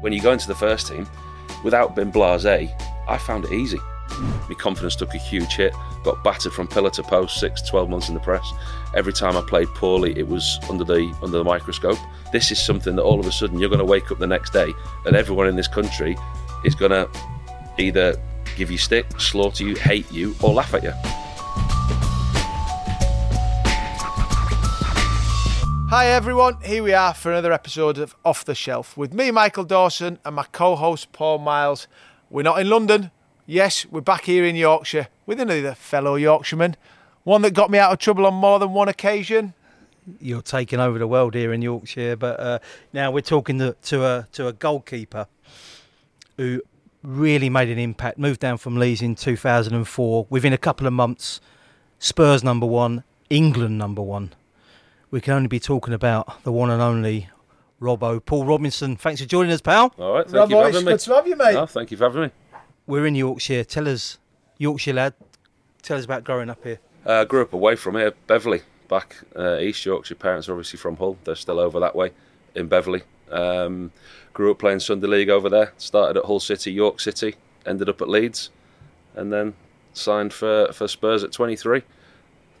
When you go into the first team, without being blase, I found it easy. My confidence took a huge hit, got battered from pillar to post, six, 12 months in the press. Every time I played poorly, it was under the under the microscope. This is something that all of a sudden you're going to wake up the next day and everyone in this country is going to either give you stick, slaughter you, hate you, or laugh at you. Hi everyone, here we are for another episode of Off the Shelf with me, Michael Dawson, and my co host, Paul Miles. We're not in London. Yes, we're back here in Yorkshire with another fellow Yorkshireman, one that got me out of trouble on more than one occasion. You're taking over the world here in Yorkshire, but uh, now we're talking to, to, a, to a goalkeeper who really made an impact, moved down from Leeds in 2004. Within a couple of months, Spurs number one, England number one we can only be talking about the one and only Robbo. Paul Robinson, thanks for joining us, pal. All right, thank Robbo, you for having me. Good to have you, mate. No, thank you for having me. We're in Yorkshire. Tell us, Yorkshire lad, tell us about growing up here. I uh, grew up away from here, Beverley, back uh, East Yorkshire. Parents are obviously from Hull. They're still over that way in Beverley. Um, grew up playing Sunday League over there. Started at Hull City, York City. Ended up at Leeds, and then signed for for Spurs at 23.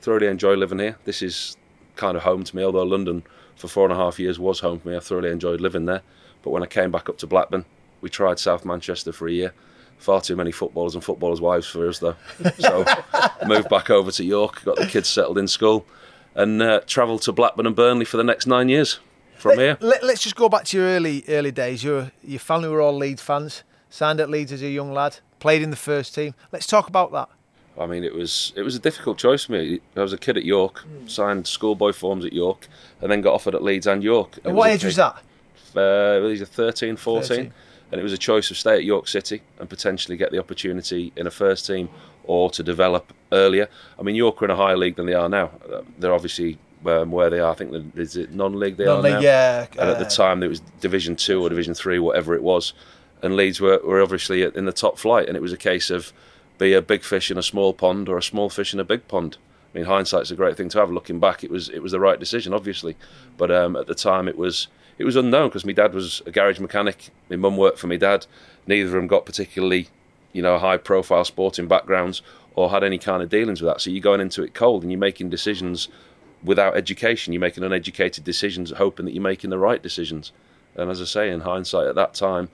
Thoroughly enjoy living here. This is kind of home to me, although London for four and a half years was home to me. I thoroughly enjoyed living there. But when I came back up to Blackburn, we tried South Manchester for a year. Far too many footballers and footballers' wives for us, though. So moved back over to York, got the kids settled in school, and uh, travelled to Blackburn and Burnley for the next nine years from here. Let, us just go back to your early early days. Your your family were all Leeds fans. Signed at Leeds as a young lad. Played in the first team. Let's talk about that. I mean, it was it was a difficult choice for me. I was a kid at York, mm. signed schoolboy forms at York, and then got offered at Leeds and York. And what age was that? Uh, these are 13, 14. 13. And it was a choice of stay at York City and potentially get the opportunity in a first team or to develop earlier. I mean, York are in a higher league than they are now. They're obviously um, where they are. I think is it non-league they are now. Yeah. And at the time, it was Division Two or Division Three, whatever it was. And Leeds were, were obviously in the top flight, and it was a case of be a big fish in a small pond or a small fish in a big pond. I mean, hindsight's a great thing to have. Looking back, it was it was the right decision, obviously, but um, at the time it was it was unknown because my dad was a garage mechanic. My mum worked for my dad. Neither of them got particularly, you know, high profile sporting backgrounds or had any kind of dealings with that. So you're going into it cold and you're making decisions without education. You're making uneducated decisions, hoping that you're making the right decisions. And as I say, in hindsight, at that time,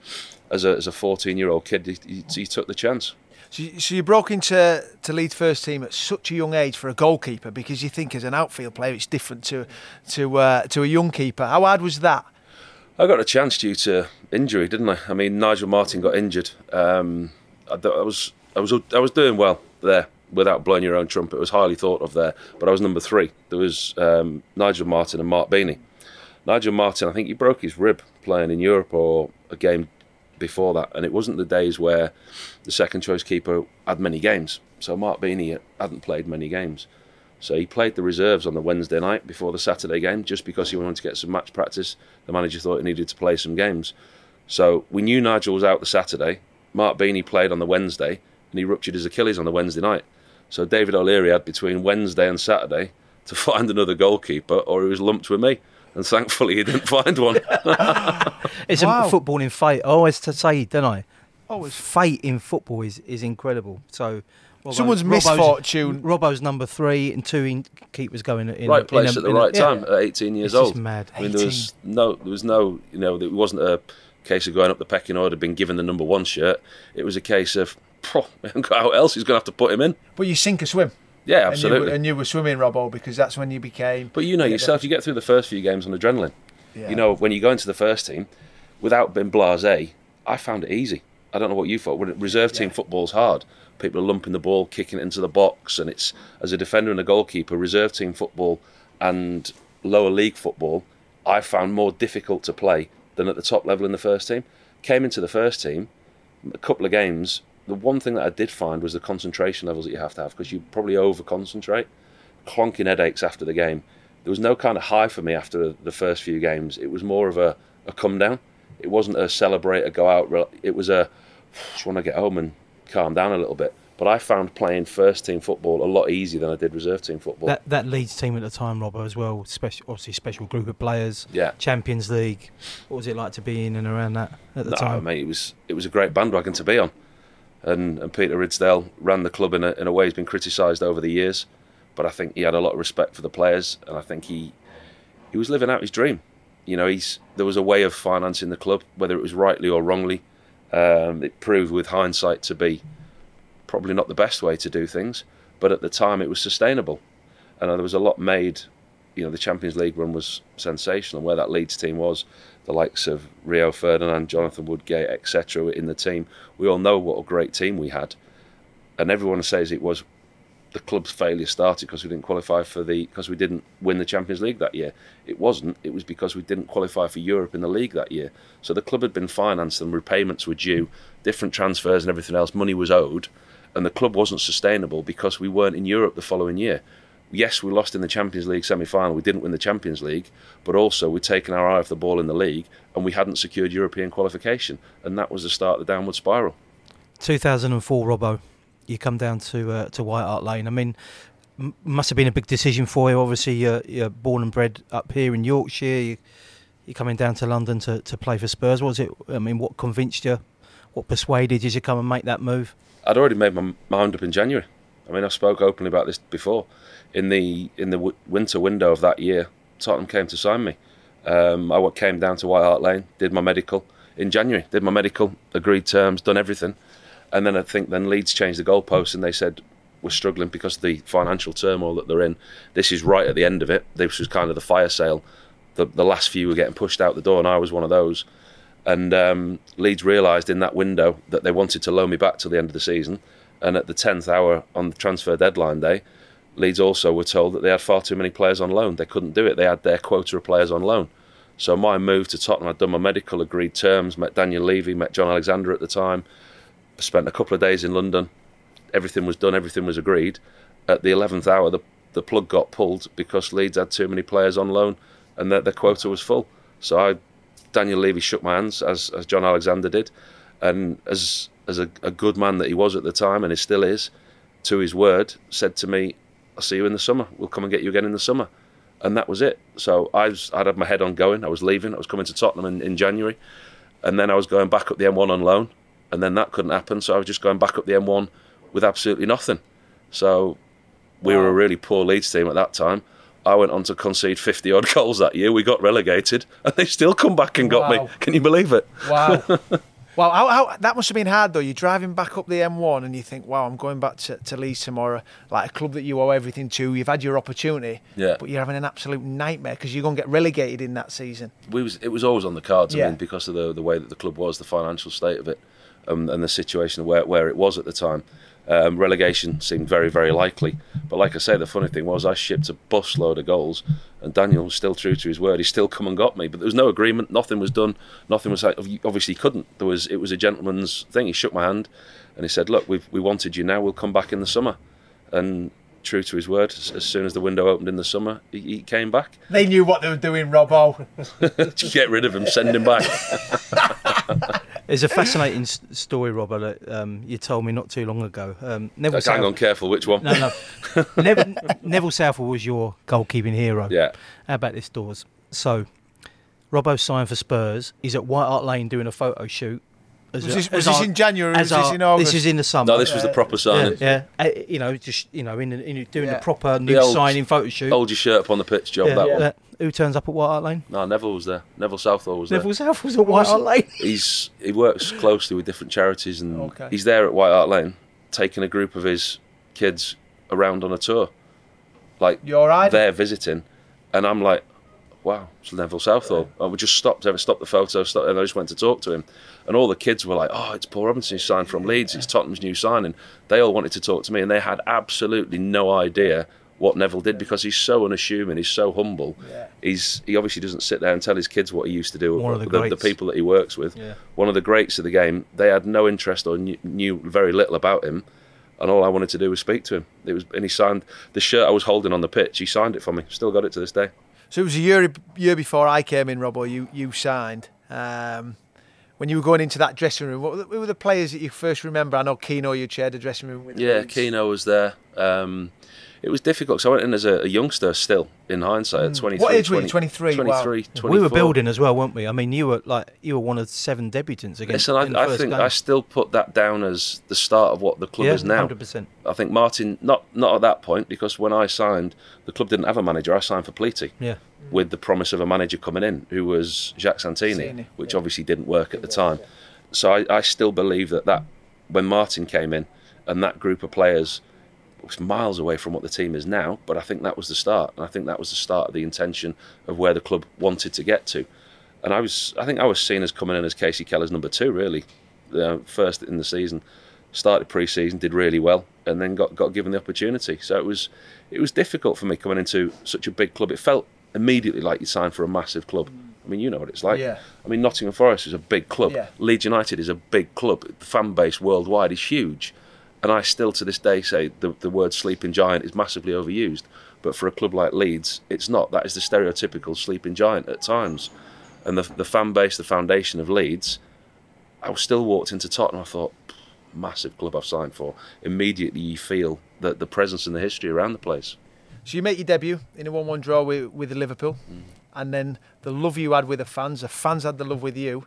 as a as a 14 year old kid, he, he, he took the chance. So you, so you broke into to lead first team at such a young age for a goalkeeper because you think as an outfield player it's different to to uh, to a young keeper. How hard was that? I got a chance due to injury, didn't I? I mean, Nigel Martyn got injured. Um, I, I, was I was I was doing well there without blowing your own trumpet. It was highly thought of there, but I was number three. There was um, Nigel Martyn and Mark Beeney. Nigel Martyn, I think he broke his rib playing in Europe or a game before that, and it wasn't the days where the second choice keeper had many games. So Mark Beeney hadn't played many games. So he played the reserves on the Wednesday night before the Saturday game just because he wanted to get some match practice. The manager thought he needed to play some games. So we knew Nigel was out the Saturday. Mark Beeney played on the Wednesday, and he ruptured his Achilles on the Wednesday night. So David O'Leary had between Wednesday and Saturday to find another goalkeeper, or he was lumped with me. And thankfully, he didn't find one. It's Wow. a football in fate. I always to say, don't I? Oh, it's Fate in football is, is incredible. So Robbo- Someone's misfortune- Robbo's number three and two in keepers going in right in place a- at the in a- right yeah. time at 18 years It's just old. mad. I mean, there was no, there was no, you know, it wasn't a case of going up the pecking order, being given the number one shirt. It was a case of, "Phew, we haven't got how else he's going to have to put him in. but you sink or swim. Yeah, And you, absolutely. were, and you were swimming, Robbo, because that's when you became. But you know Yeah, yourself, you get through the first few games on adrenaline. Yeah. You know, when you go into the first team, without being blasé, I found it easy. I don't know what you thought. When reserve team football's hard. People are lumping the ball, kicking it into the box, and it's as a defender and a goalkeeper, reserve team football and lower league football, I found more difficult to play than at the top level in the first team. Came into the first team, a couple of games. The one thing that I did find was the concentration levels that you have to have because you probably over concentrate clonking headaches after the game. There was no kind of high for me after the first few games. It was more of a, a come down. It wasn't a celebrate, a go out. It was a just want to get home and calm down a little bit. But I found playing first team football a lot easier than I did reserve team football. That that Leeds team at the time, Robbo, as well. Special, obviously, special group of players. Yeah. Champions League. What was it like to be in and around that at the no, time? mate, it was it was a great bandwagon to be on, and and Peter Ridsdale ran the club in a in a way he's been criticised over the years, but I think he had a lot of respect for the players, and I think he he was living out his dream. You know, he's there was a way of financing the club, whether it was rightly or wrongly. Um, it proved with hindsight to be probably not the best way to do things, but at the time it was sustainable, and there was a lot made. You know, the Champions League run was sensational, and where that Leeds team was, the likes of Rio Ferdinand, Jonathan Woodgate, etc., in the team. We all know what a great team we had, and everyone says it was the club's failure started because we didn't qualify for the because we didn't win the Champions League that year. It wasn't. It was because we didn't qualify for Europe in the league that year. So the club had been financed and repayments were due, different transfers and everything else. Money was owed, and the club wasn't sustainable because we weren't in Europe the following year. Yes, we lost in the Champions League semi-final. We didn't win the Champions League, but also we'd taken our eye off the ball in the league, and we hadn't secured European qualification, and that was the start of the downward spiral. 2004, Robbo. You come down to uh, to White Hart Lane. I mean, m- must have been a big decision for you. Obviously, you're, you're born and bred up here in Yorkshire. You, you're coming down to London to, to play for Spurs. What was it? I mean, what convinced you? What persuaded you to come and make that move? I'd already made my mind up in January. I mean, I spoke openly about this before. In the in the w- winter window of that year, Tottenham came to sign me. Um, I came down to White Hart Lane, did my medical in January. Did my medical, agreed terms, done everything, and then I think then Leeds changed the goalposts and they said we're struggling because of the financial turmoil that they're in. This is right at the end of it. This was kind of the fire sale. The the last few were getting pushed out the door, and I was one of those. And um, Leeds realised in that window that they wanted to loan me back till the end of the season. And at the 10th hour on the transfer deadline day, Leeds also were told that they had far too many players on loan. They couldn't do it. They had their quota of players on loan. So my move to Tottenham, I'd done my medical, agreed terms, met Daniel Levy, met John Alexander at the time, spent a couple of days in London. Everything was done, everything was agreed. At the 11th hour, the, the plug got pulled because Leeds had too many players on loan and their, their quota was full. So I Daniel Levy shook my hands as, as John Alexander did, and as as a, a good man that he was at the time and he still is, to his word, said to me, "I'll see you in the summer. We'll come and get you again in the summer," and that was it. So I was I'd had my head on going. I was leaving. I was coming to Tottenham in, in January, and then I was going back up the M1 on loan, and then that couldn't happen. So I was just going back up the M1 with absolutely nothing. So we were a really poor Leeds team at that time. I went on to concede 50 odd goals that year. We got relegated, and they still come back and got Wow. me. Can you believe it? Wow. Wow, how, how, that must have been hard though. You're driving back up the M1 and you think, wow, I'm going back to, to Leeds tomorrow, like a club that you owe everything to. You've had your opportunity, Yeah. but you're having an absolute nightmare because you're going to get relegated in that season. we was it was always on the cards. I mean, because of the the way that the club was, the financial state of it, um, and the situation where where it was at the time. Um, relegation seemed very very likely. But like I say, the funny thing was I shipped a busload of goals, and Daniel was still true to his word. He still come and got me, but there was no agreement. Nothing was done. Nothing was obviously he couldn't. There was it was a gentleman's thing. He shook my hand, and he said, "Look, we we wanted you now. We'll come back in the summer." And true to his word, as, soon as the window opened in the summer, he, he came back. They knew what they were doing, Robbo. Get rid of him, send him back. There's a fascinating story, Robert, that um, you told me not too long ago. Um, Neville Like, hang South- on, careful. Which one? No, no. Neville, Neville Southall was your goalkeeping hero. Yeah. How about this, Dawes? So, Robbo signed for Spurs. He's at White Hart Lane doing a photo shoot. As Was a- this- was this our- in January or as was this in August? This is in the summer. No, this was the proper yeah, signing. yeah. Uh, you know, just you know, in, in doing Yeah. the proper new old- signing photo shoot. Hold your shirt up on the pitch job. Yeah, that one. uh, who turns up at White Hart Lane? No, Neville was there. Neville Southall was there. Neville South was at White Hart Lane. He's he works closely with different charities, and Okay. he's there at White Hart Lane, taking a group of his kids around on a tour. Like You're right. they're visiting, and I'm like, wow, it's Neville Southall. And we just stopped, ever stopped the photo, stopped, and I just went to talk to him. And all the kids were like, oh, it's Paul Robinson, who signed from Leeds, it's Tottenham's new signing. They all wanted to talk to me, and they had absolutely no idea what Neville did because he's so unassuming, he's so humble. Yeah. He's he obviously doesn't sit there and tell his kids what he used to do. One of the the, the people that he works with, Yeah. one of the greats of the game. They had no interest or knew, knew very little about him. And all I wanted to do was speak to him. It was, and he signed the shirt I was holding on the pitch. He signed it for me. Still got it to this day. So it was a year year before I came in, Robbo. You you signed. Um, when you were going into that dressing room, what were the, who were the players that you first remember? I know Keno, you shared the dressing room with. Yeah, Keno was there. Um, it was difficult because I went in as a, a youngster still, in hindsight, at 23. Mm. What age were you? 20 23? Wow. 23, We were building as well, weren't we? I mean, you were like you were one of seven debutants against. Listen, in the I, I first think game. I still put that down as the start of what the club yeah, is now. hundred percent. I think Martin, not not at that point, because when I signed, the club didn't have a manager. I signed for Pleaty. Yeah. with the promise of a manager coming in who was Jacques Santini, Santini, which obviously didn't work at the time. So I, I still believe that, that when Martin came in and that group of players was miles away from what the team is now, but I think that was the start. And I think that was the start of the intention of where the club wanted to get to. And I was, I think I was seen as coming in as Kasey Keller's number two, really, uh, first in the season. Started pre-season, did really well, and then got, got given the opportunity. So it was, it was difficult for me coming into such a big club. It felt immediately like you signed for a massive club. I mean, you know what it's like. Yeah. I mean, Nottingham Forest is a big club. Yeah. Leeds United is a big club. The fan base worldwide is huge. And I still to this day say the, the word sleeping giant is massively overused. But for a club like Leeds, it's not. That is the stereotypical sleeping giant at times. And the, the fan base, the foundation of Leeds, I was still walked into Tottenham. I thought, massive club I've signed for. Immediately you feel that the presence and the history around the place. So you make your debut in a one-one draw with with Liverpool, mm. and then the love you had with the fans. The fans had the love with you.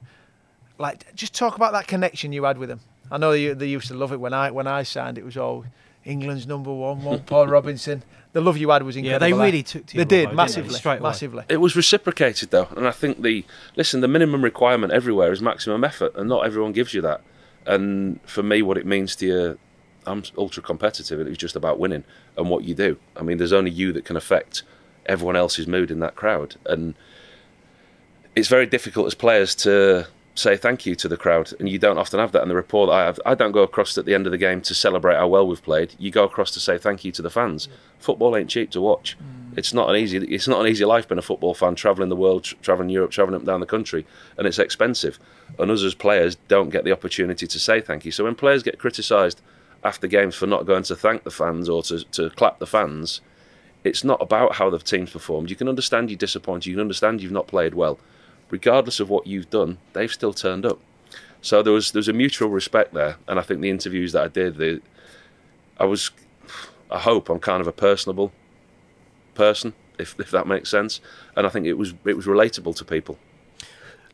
Like, just talk about that connection you had with them. I know you, they used to love it when I when I signed. It was all England's number one, one Paul Robinson. The love you had was incredible. Yeah, incredible. they really took to you, They did Robbo, didn't they? massively, massively. It was reciprocated though, and I think the listen, the minimum requirement everywhere is maximum effort, and not everyone gives you that. And for me, what it means to you, I'm ultra competitive, and it's just about winning and what you do. I mean, there's only you that can affect everyone else's mood in that crowd, and it's very difficult as players to say thank you to the crowd, and you don't often have that in the rapport that I have. I don't go across at the end of the game to celebrate how well we've played. You go across to say thank you to the fans. Football ain't cheap to watch. Mm. It's not an easy. It's not an easy life being a football fan, traveling the world, tr- traveling Europe, traveling up and down the country, and it's expensive. And us as players don't get the opportunity to say thank you. So when players get criticised after games for not going to thank the fans or to, to clap the fans, it's not about how the team's performed. You can understand you're disappointed. You can understand you've not played well. Regardless of what you've done, they've still turned up. So there was there was a mutual respect there, and I think the interviews that I did, the, I was, I hope I'm kind of a personable person, if if that makes sense, and I think it was it was relatable to people.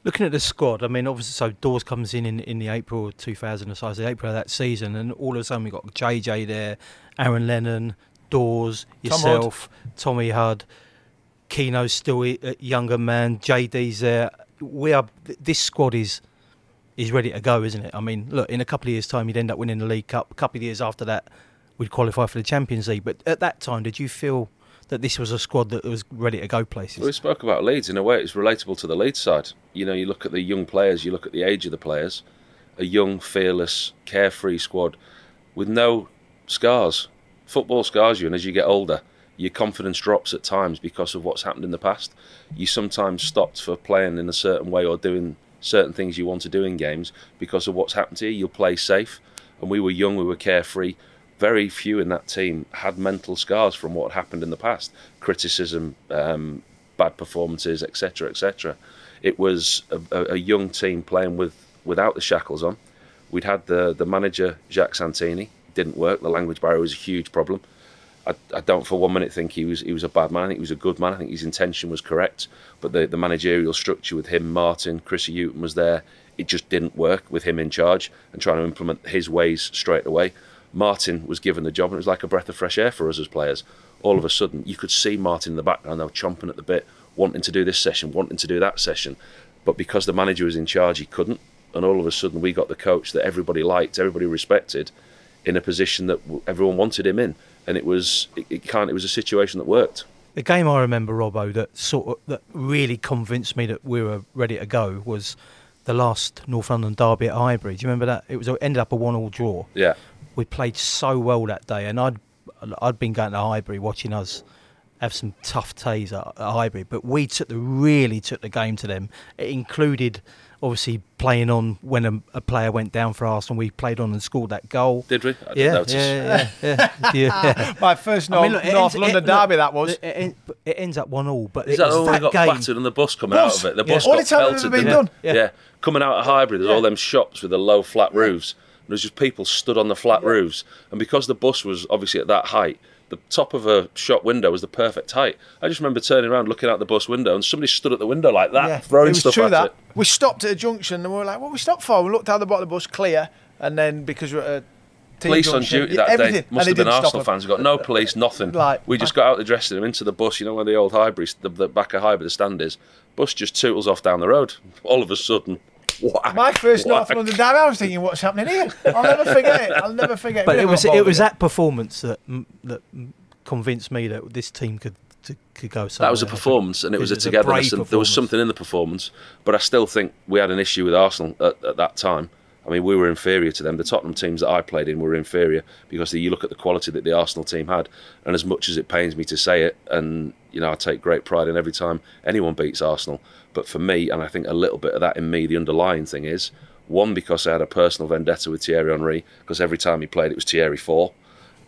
Looking at the squad, I mean, obviously, so Dawes comes in in, in the April of 2000, so the April of that season, and all of a sudden we've got JJ there, Aaron Lennon, Dawes, Tom Hudd. yourself, Tommy Hudd, Keno's still a a uh, younger man, JD's there. We are. This squad is is ready to go, isn't it? I mean, look, in a couple of years' time, you'd end up winning the League Cup. A couple of years after that, we'd qualify for the Champions League. But at that time, did you feel that this was a squad that was ready to go places? Well, we spoke about Leeds in a way. It's relatable to the Leeds side. You know, you look at the young players, you look at the age of the players, a young, fearless, carefree squad with no scars. Football scars you, and as you get older, your confidence drops at times because of what's happened in the past. You sometimes stopped for playing in a certain way or doing certain things you want to do in games because of what's happened to you. You'll play safe, and we were young, we were carefree. Very few in that team had mental scars from what happened in the past, criticism, um, bad performances, etc., etc. It was a, a, young team playing with without the shackles on. We'd had the the manager Jacques Santini. Didn't work. The language barrier was a huge problem. I, I don't for one minute think he was he was a bad man. I think he was a good man. I think his intention was correct. But the, the managerial structure with him, Martin, Chrissy Hughton was there. It just didn't work with him in charge and trying to implement his ways straight away. Martin was given the job, and it was like a breath of fresh air for us as players. All of a sudden, you could see Martin in the background. They were chomping at the bit, wanting to do this session, wanting to do that session. But because the manager was in charge, he couldn't. And all of a sudden, we got the coach that everybody liked, everybody respected, in a position that everyone wanted him in. And it was it, it can't. It was a situation that worked. The game I remember, Robbo, that sort of that really convinced me that we were ready to go was the last North London derby at Highbury. Do you remember that? It was it ended up a one-all draw. Yeah. We played so well that day, and I'd I'd been going to Highbury watching us have some tough days at, at Highbury, but we took the really took the game to them. It included obviously playing on when a, a player went down for Arsenal. We played on and scored that goal. Did we? I didn't Yeah, notice. yeah, yeah, yeah, yeah. My first I North, mean, look, North ends- London it- look, derby that was. It, it, it ends up one all, but Is it that was all we that got game. battered and the bus coming Bus. out of it? The Yeah. bus Only got time it's pelted. been done. Yeah. Coming out of Highbury, there's all them shops with the low flat roofs. There was just people stood on the flat roofs, and because the bus was obviously at that height, the top of a shop window was the perfect height. I just remember turning around, looking out the bus window, and somebody stood at the window like that, Yeah, throwing it was stuff true at that. it. We stopped at a junction and we were like, what we stopped for? We looked down the bottom of the bus, clear, and then because we're at a Police on duty that everything, day must have been Arsenal fans. We got no police, nothing. Like- we just got out the dressing room into the bus. You know where the old Highbury, the, the back of Highbury, the stand is. Bus just tootles off down the road. All of a sudden, whack, My first North whack. London derby, I was thinking, what's happening here? I'll never forget it. I'll never forget. But it never was it was that performance that that convinced me that this team could to, could go. That was a performance, and it It was a was a and there was something in the performance. But I still think we had an issue with Arsenal at, at that time. I mean, we were inferior to them. The Tottenham teams that I played in were inferior because you look at the quality that the Arsenal team had. And as much as it pains me to say it, and you know, I take great pride in every time anyone beats Arsenal. But for me, and I think a little bit of that in me, the underlying thing is one because I had a personal vendetta with Thierry Henry because every time he played, it was Thierry four.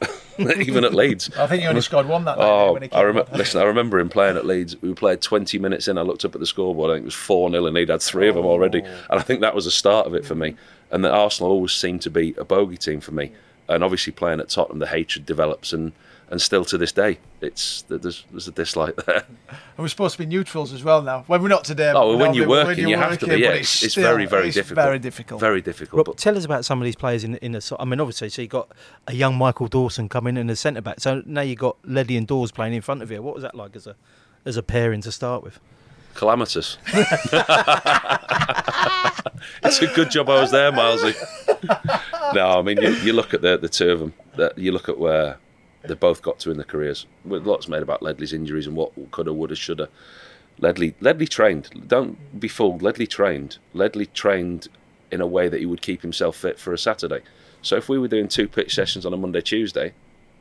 Even at Leeds. I think you only scored one that night Oh, when he oh, I on. Listen, I remember him playing at Leeds. We played 20 minutes in. I looked up at the scoreboard. I think it was four 0 and he'd had three of them already. Oh. And I think that was the start of it for me. And that Arsenal always seemed to be a bogey team for me. And obviously playing at Tottenham, the hatred develops, and and still to this day, it's there's there's a dislike there. And we're supposed to be neutrals as well now. When we're not today. Oh, well, when you're we're- working, you have to be. Yeah, it's, it's still- very very it's difficult. Very difficult. Very difficult. Rob, but tell us about some of these players in in the. so- I mean, obviously, so you got a young Michael Dawson coming in as centre back. So now you have got Ledley and Dawes playing in front of you. What was that like as a as a pairing to start with? calamitous. it's a good job I was there, Milesy. no, I mean you, you look at the the two of them. That you look at where they both got to in their careers. With lots made about Ledley's injuries and what coulda, woulda, shoulda. Ledley, Ledley trained. Don't be fooled. Ledley trained. Ledley trained in a way that he would keep himself fit for a Saturday. So if we were doing two pitch sessions on a Monday, Tuesday,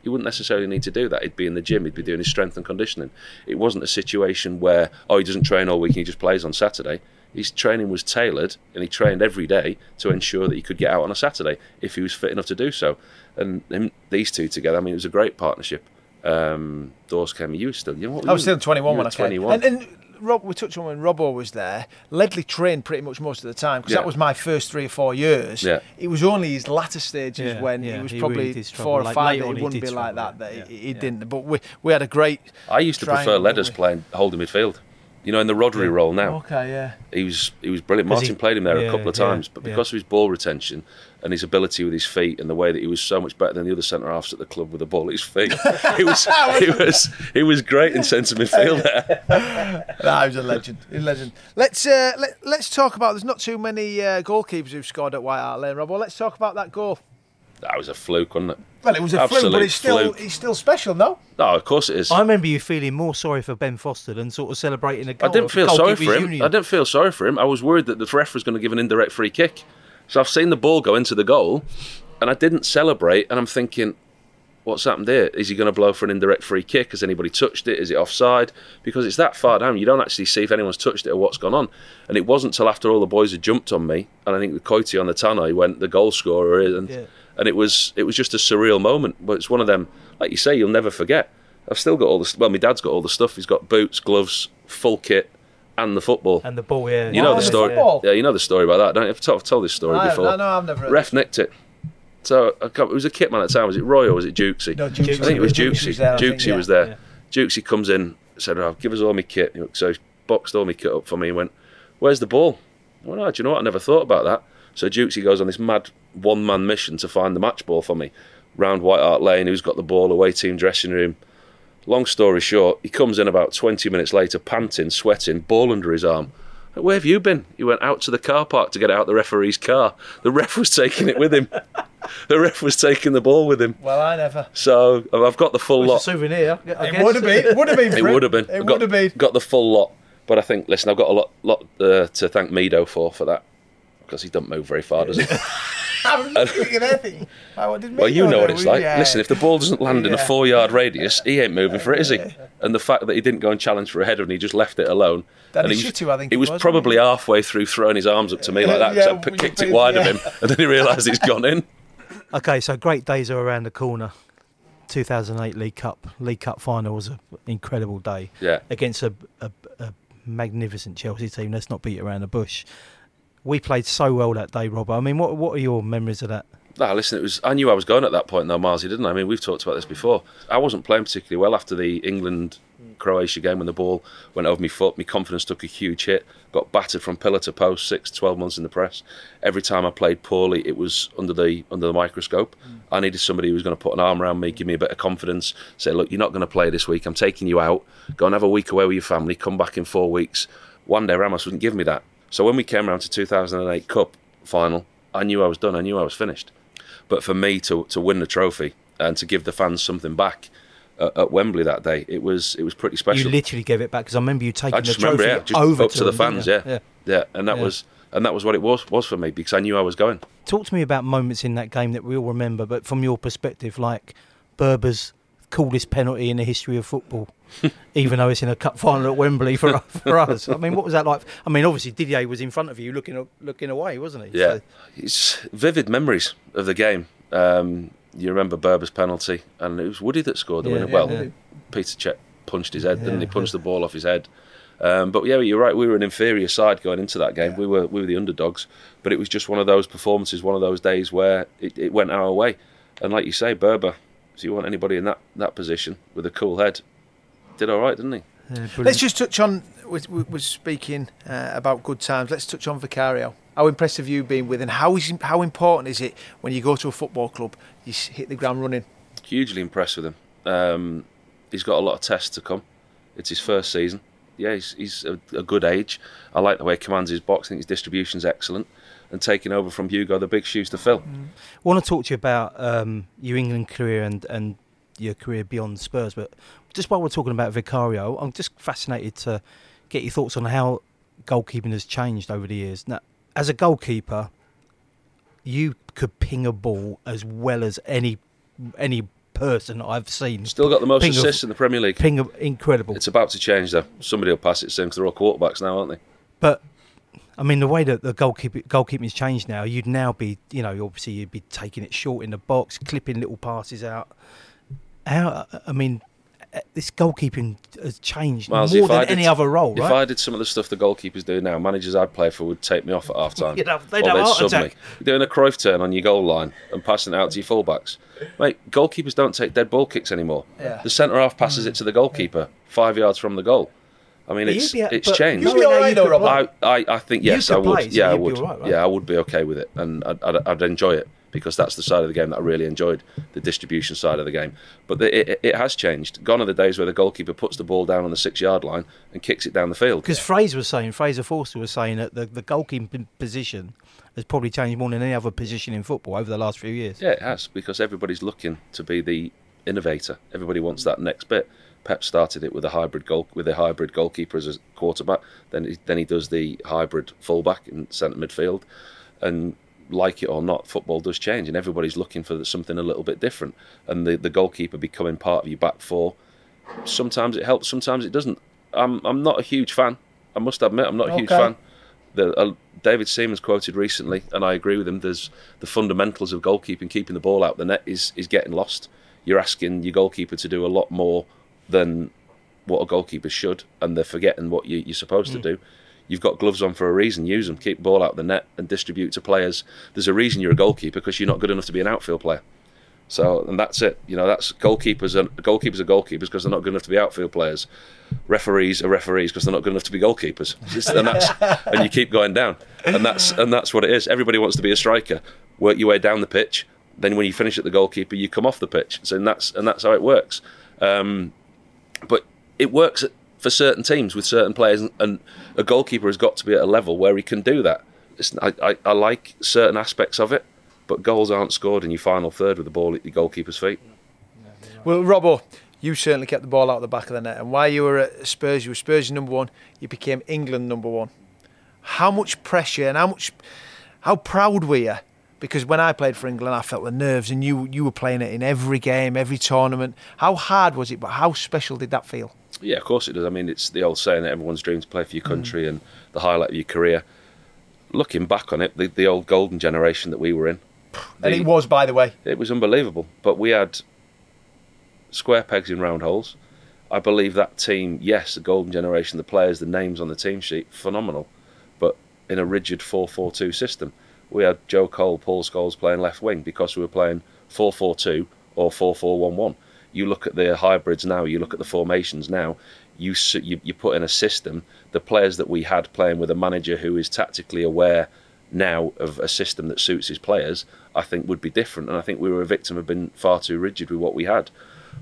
he wouldn't necessarily need to do that. He'd be in the gym. He'd be doing his strength and conditioning. It wasn't a situation where oh he doesn't train all week and he just plays on Saturday. His training was tailored, and he trained every day to ensure that he could get out on a Saturday if he was fit enough to do so. And him, these two together, I mean, it was a great partnership. Um, Dawes came. You were still, you know, what, I was you- still 21 you when were I came. 21. And, and Rob, we touched on when Robbo was there. Ledley trained pretty much most of the time because Yeah. that was my first three or four years. Yeah. It was only his latter stages Yeah, when yeah, he was he probably really four or Like, five. that on He he wouldn't did be like that. That yeah, he, he yeah. didn't. But we we had a great. I used to prefer triangle, Ledders playing holding midfield. You know, in the Rodri role now. Okay, yeah. he was he was brilliant. Martin he- played him there yeah, a couple of yeah, times, but yeah. because of his ball retention and his ability with his feet and the way that he was so much better than the other centre halves at the club with the ball at his feet, he was he was he was great in centre midfield there. Nah, he was a legend. He's a legend. Let's uh, let, let's talk about. There's not too many uh, goalkeepers who've scored at White Hart Lane, Rob. Well, let's talk about that goal. That was a fluke, wasn't it? Well, it was a fluke, but it's still fluke. it's still special, no? No, of course it is. I remember you feeling more sorry for Ben Foster than sort of celebrating a goal. I didn't feel sorry for him. Union. I didn't feel sorry for him. I was worried that the ref was going to give an indirect free kick. So I've seen the ball go into the goal, and I didn't celebrate. And I'm thinking, what's happened here? Is he going to blow for an indirect free kick? Has anybody touched it? Is it offside? Because it's that far down, you don't actually see if anyone's touched it or what's gone on. And it wasn't till after all the boys had jumped on me, and I think the Coity on the tannoy went the goal scorer is, and Yeah. And it was it was just a surreal moment. But it's one of them, like you say, you'll never forget. I've still got all the well, my dad's got all the stuff. He's got boots, gloves, full kit. and the football. And the ball, yeah. you know Oh, the story. Yeah, you know the story about that, don't you? I've told, I've told this story I- before. I know, I've never Ref nicked it. So I can't- it was a kit man at the time. Was it Roy or was it Jukesy? No, Jukesy. I think it was Jukesy Jukesy. was there, Jukesy yeah. was there. Yeah. Jukesy comes in, said, oh, "Give us all my kit." So he boxed all my kit up for me and went, "Where's the ball?" I went, "Oh, do you know what? I never thought about that." So Jukesy goes on this mad one-man mission to find the match ball for me, round White Hart Lane. Who's got the ball? Away team dressing room. Long story short, he comes in about 20 minutes later, panting, sweating, ball under his arm. Where have you been? He went out to the car park to get out the referee's car. The ref was taking it with him. the ref was taking the ball with him. Well, I never. So I've got the full lot. A souvenir. I It would have been. It would have been. It would have been. It got, would have been. Got the full lot. But I think, listen, I've got a lot, lot uh, to thank Mido for for that because he doesn't move very far, does he? I'm just thinking anything. Why, well, you know what do? it's like. Yeah. Listen, if the ball doesn't land in a four-yard radius, he ain't moving for it, is he? And the fact that he didn't go and challenge for a header and he just left it alone. Danny and he Shittu, I think he it was was, probably halfway through throwing his arms up to me like that because Yeah, I p- you kicked it think- wide of him, and then he realised he's gone in. Okay, so great days are around the corner. 2008 League Cup, League Cup final was an incredible day Yeah. against a, a, a magnificent Chelsea team. Let's not beat around the bush. We played so well that day, Rob. I mean, what what are your memories of that? No, listen, it was. I knew I was going at that point, though, Marzi, didn't I? I mean, we've talked about this before. I wasn't playing particularly well after the England Croatia game when the ball went over my foot. My confidence took a huge hit. Got battered from pillar to post. Six, 12 months in the press. Every time I played poorly, it was under the under the microscope. I needed somebody who was going to put an arm around me, give me a bit of confidence. Say, look, you're not going to play this week. I'm taking you out. Go and have a week away with your family. Come back in four weeks. Juande Ramos wouldn't give me that. So when we came around to 2008 Cup final, I knew I was done. I knew I was finished. But for me to to win the trophy and to give the fans something back at, at Wembley that day, it was it was pretty special. You literally gave it back because I remember you taking I just the trophy remember, yeah, just over up to, the them, fans, didn't yeah. yeah, and that Yeah. was and that was what it was was for me because I knew I was going. Talk to me about moments in that game that we all remember, but from your perspective, like Berba's coolest penalty in the history of football, even though it's in a cup final at Wembley for for us. I mean, what was that like? I mean, obviously Didier was in front of you, looking looking away, wasn't he? Yeah, So- it's vivid memories of the game. Um, you remember Berba's penalty, and it was Woody that scored the Yeah, winner. yeah, well, yeah. Peter Cech punched his head, didn't he? Yeah. Punched the ball off his head. Um, but yeah, you're right. We were an inferior side going into that game. We were we were the underdogs, but it was just one of those performances, one of those days where it, it went our way. And like you say, Berber, if you want anybody in that, that position with a cool head, did all right, didn't he? yeah, Let's just touch on. We we was speaking uh, about good times. Let's touch on Vicario. How impressed have you been with, and how is how important is it when you go to a football club, you hit the ground running? hugely impressed with him. Um, he's got a lot of tests to come. It's his first season. Yeah, he's, he's a, a good age. I like the way he commands his box. I think his distribution's excellent. And taking over from Hugo, the big shoes to fill. I want to talk to you about um, your England career and, and your career beyond Spurs, but just while we're talking about Vicario, I'm just fascinated to get your thoughts on how goalkeeping has changed over the years. Now, as a goalkeeper, you could ping a ball as well as any any person I've seen. Still got the most Ping a- assists in the Premier League. Ping a, incredible. It's about to change though. Somebody will pass it soon because they're all quarterbacks now, aren't they? But I mean, the way that the goalkeeper goalkeeping's changed now, you'd now be, you know, obviously you'd be taking it short in the box, clipping little passes out. How? I mean, uh, this goalkeeping has changed Miles, more than did- any other role, If right? I did some of the stuff the goalkeepers do now, managers I'd play for would take me off at half time. You'd have- they'd or have a they'd heart sub attack. me. You're doing a Cruyff turn on your goal line and passing it out to your fullbacks. Mate, goalkeepers don't take dead ball kicks anymore. Yeah. The centre half passes it to the goalkeeper five yards from the goal. I mean, it's you'd be- it's changed. You'd be alright though, Rob. I, I, I think yes, I would. play, so yeah, I you'd be would. all right, right? Yeah, I would be okay with it, and I'd, I'd, I'd enjoy it because that's the side of the game that I really enjoyed, the distribution side of the game. But the, it, it has changed. Gone are the days where the goalkeeper puts the ball down on the six-yard line and kicks it down the field. Because Fraser was saying, Fraser Forster was saying that the, the goalkeeping position has probably changed more than any other position in football over the last few years. Yeah, it has because everybody's looking to be the innovator. Everybody wants that next bit. Pep started it with a hybrid goal with a hybrid goalkeeper as a quarterback. Then he, then he does the hybrid fullback in centre midfield, and like it or not, football does change, and everybody's looking for something a little bit different. And the the goalkeeper becoming part of your back four. Sometimes it helps, sometimes it doesn't. I'm I'm not a huge fan. I must admit, I'm not a huge fan. The, uh, David Seaman's quoted recently, and I agree with him. There's the fundamentals of goalkeeping, keeping the ball out the net, is is getting lost. You're asking your goalkeeper to do a lot more than what a goalkeeper should, and they're forgetting what you, you're supposed to do. You've got gloves on for a reason. Use them. Keep the ball out of the net and distribute to players. There's a reason you're a goalkeeper because you're not good enough to be an outfield player. So, and that's it. You know, that's goalkeepers. Are, goalkeepers are goalkeepers because they're not good enough to be outfield players. Referees are referees because they're not good enough to be goalkeepers. and that's and you keep going down. And that's and that's what it is. Everybody wants to be a striker. Work your way down the pitch. Then when you finish at the goalkeeper, you come off the pitch. So and that's and that's how it works. Um, but it works for certain teams with certain players, and, a goalkeeper has got to be at a level where he can do that. I, I, I like certain aspects of it, but goals aren't scored in your final third with the ball at your goalkeeper's feet. Well, Robbo, you certainly kept the ball out of the back of the net, and while you were at Spurs, you were Spurs number one. You became England number one. How much pressure and how much, how proud were you? Because when I played for England, I felt the nerves, and you you were playing it in every game, every tournament. How hard was it? But how special did that feel? Yeah, of course it does. I mean, it's the old saying that everyone's dream to play for your country mm. and the highlight of your career. Looking back on it, the, the old golden generation that we were in. and it was, by the way. it was unbelievable. But we had square pegs in round holes. I believe that team, yes, the golden generation, the players, the names on the team sheet, phenomenal. But in a rigid 4 4 2 system, we had Joe Cole, Paul Scholes playing left wing because we were playing 4 4 2 or 4 4 1 1. You look at the hybrids now, you look at the formations now, you, you, you put in a system, the players that we had playing with a manager who is tactically aware now of a system that suits his players, I think would be different. And I think we were a victim of being far too rigid with what we had.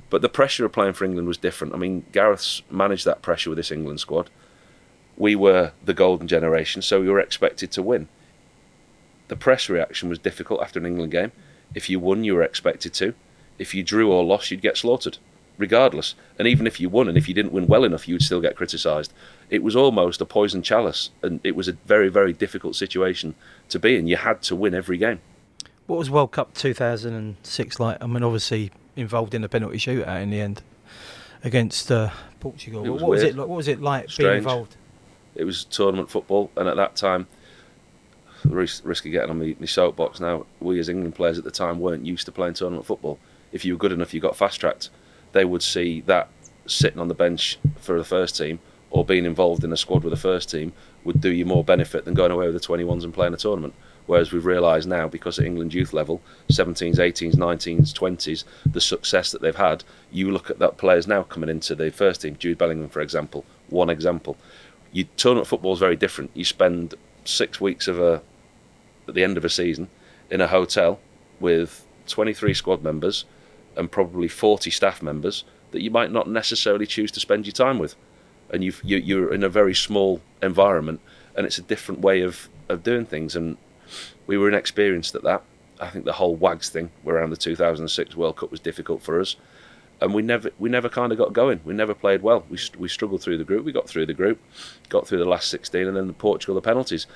But the pressure of playing for England was different. I mean, Gareth's managed that pressure with this England squad. We were the golden generation, so we were expected to win. The press reaction was difficult after an England game. If you won, you were expected to. If you drew or lost, you'd get slaughtered, regardless. And even if you won, and if you didn't win well enough, you'd still get criticised. It was almost a poison chalice, and it was a very, very difficult situation to be in. You had to win every game. What was World Cup 2006 like? I mean, obviously involved in a penalty shootout in the end against uh, Portugal. It what was was it? like- What was it like being involved? it was tournament football, and at that time, risk, risk of getting on my, my soapbox now, we as England players at the time weren't used to playing tournament football. If you were good enough, you got fast tracked. They would see that sitting on the bench for the first team or being involved in a squad with the first team would do you more benefit than going away with the 21s and playing a tournament. Whereas we've realised now, because at England youth level, 17s, 18s, 19s, 20s, the success that they've had, you look at that players now coming into the first team. Jude Bellingham, for example, one example. You tournament football is very different. You spend six weeks of a at the end of a season in a hotel with 23 squad members and probably 40 staff members that you might not necessarily choose to spend your time with. And you've, you, you're in a very small environment and it's a different way of, of doing things. And we were inexperienced at that. I think the whole WAGS thing around the 2006 World Cup was difficult for us. And we never, we never kind of got going. We never played well. We, we struggled through the group. We got through the group, got through the last 16, and then the Portugal the penalties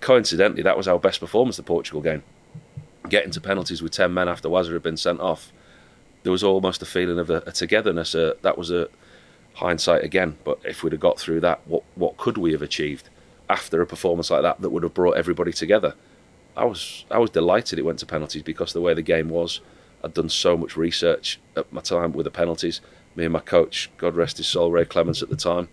coincidentally, that was our best performance, the Portugal game. Getting to penalties with 10 men after Wazza had been sent off, there was almost a feeling of a, a togetherness. Uh, that was a hindsight again. But if we'd have got through that, what, what could we have achieved after a performance like that that would have brought everybody together? I was, I was delighted it went to penalties because the way the game was, I'd done so much research at my time with the penalties. Me and my coach, God rest his soul, Ray Clemence at the time,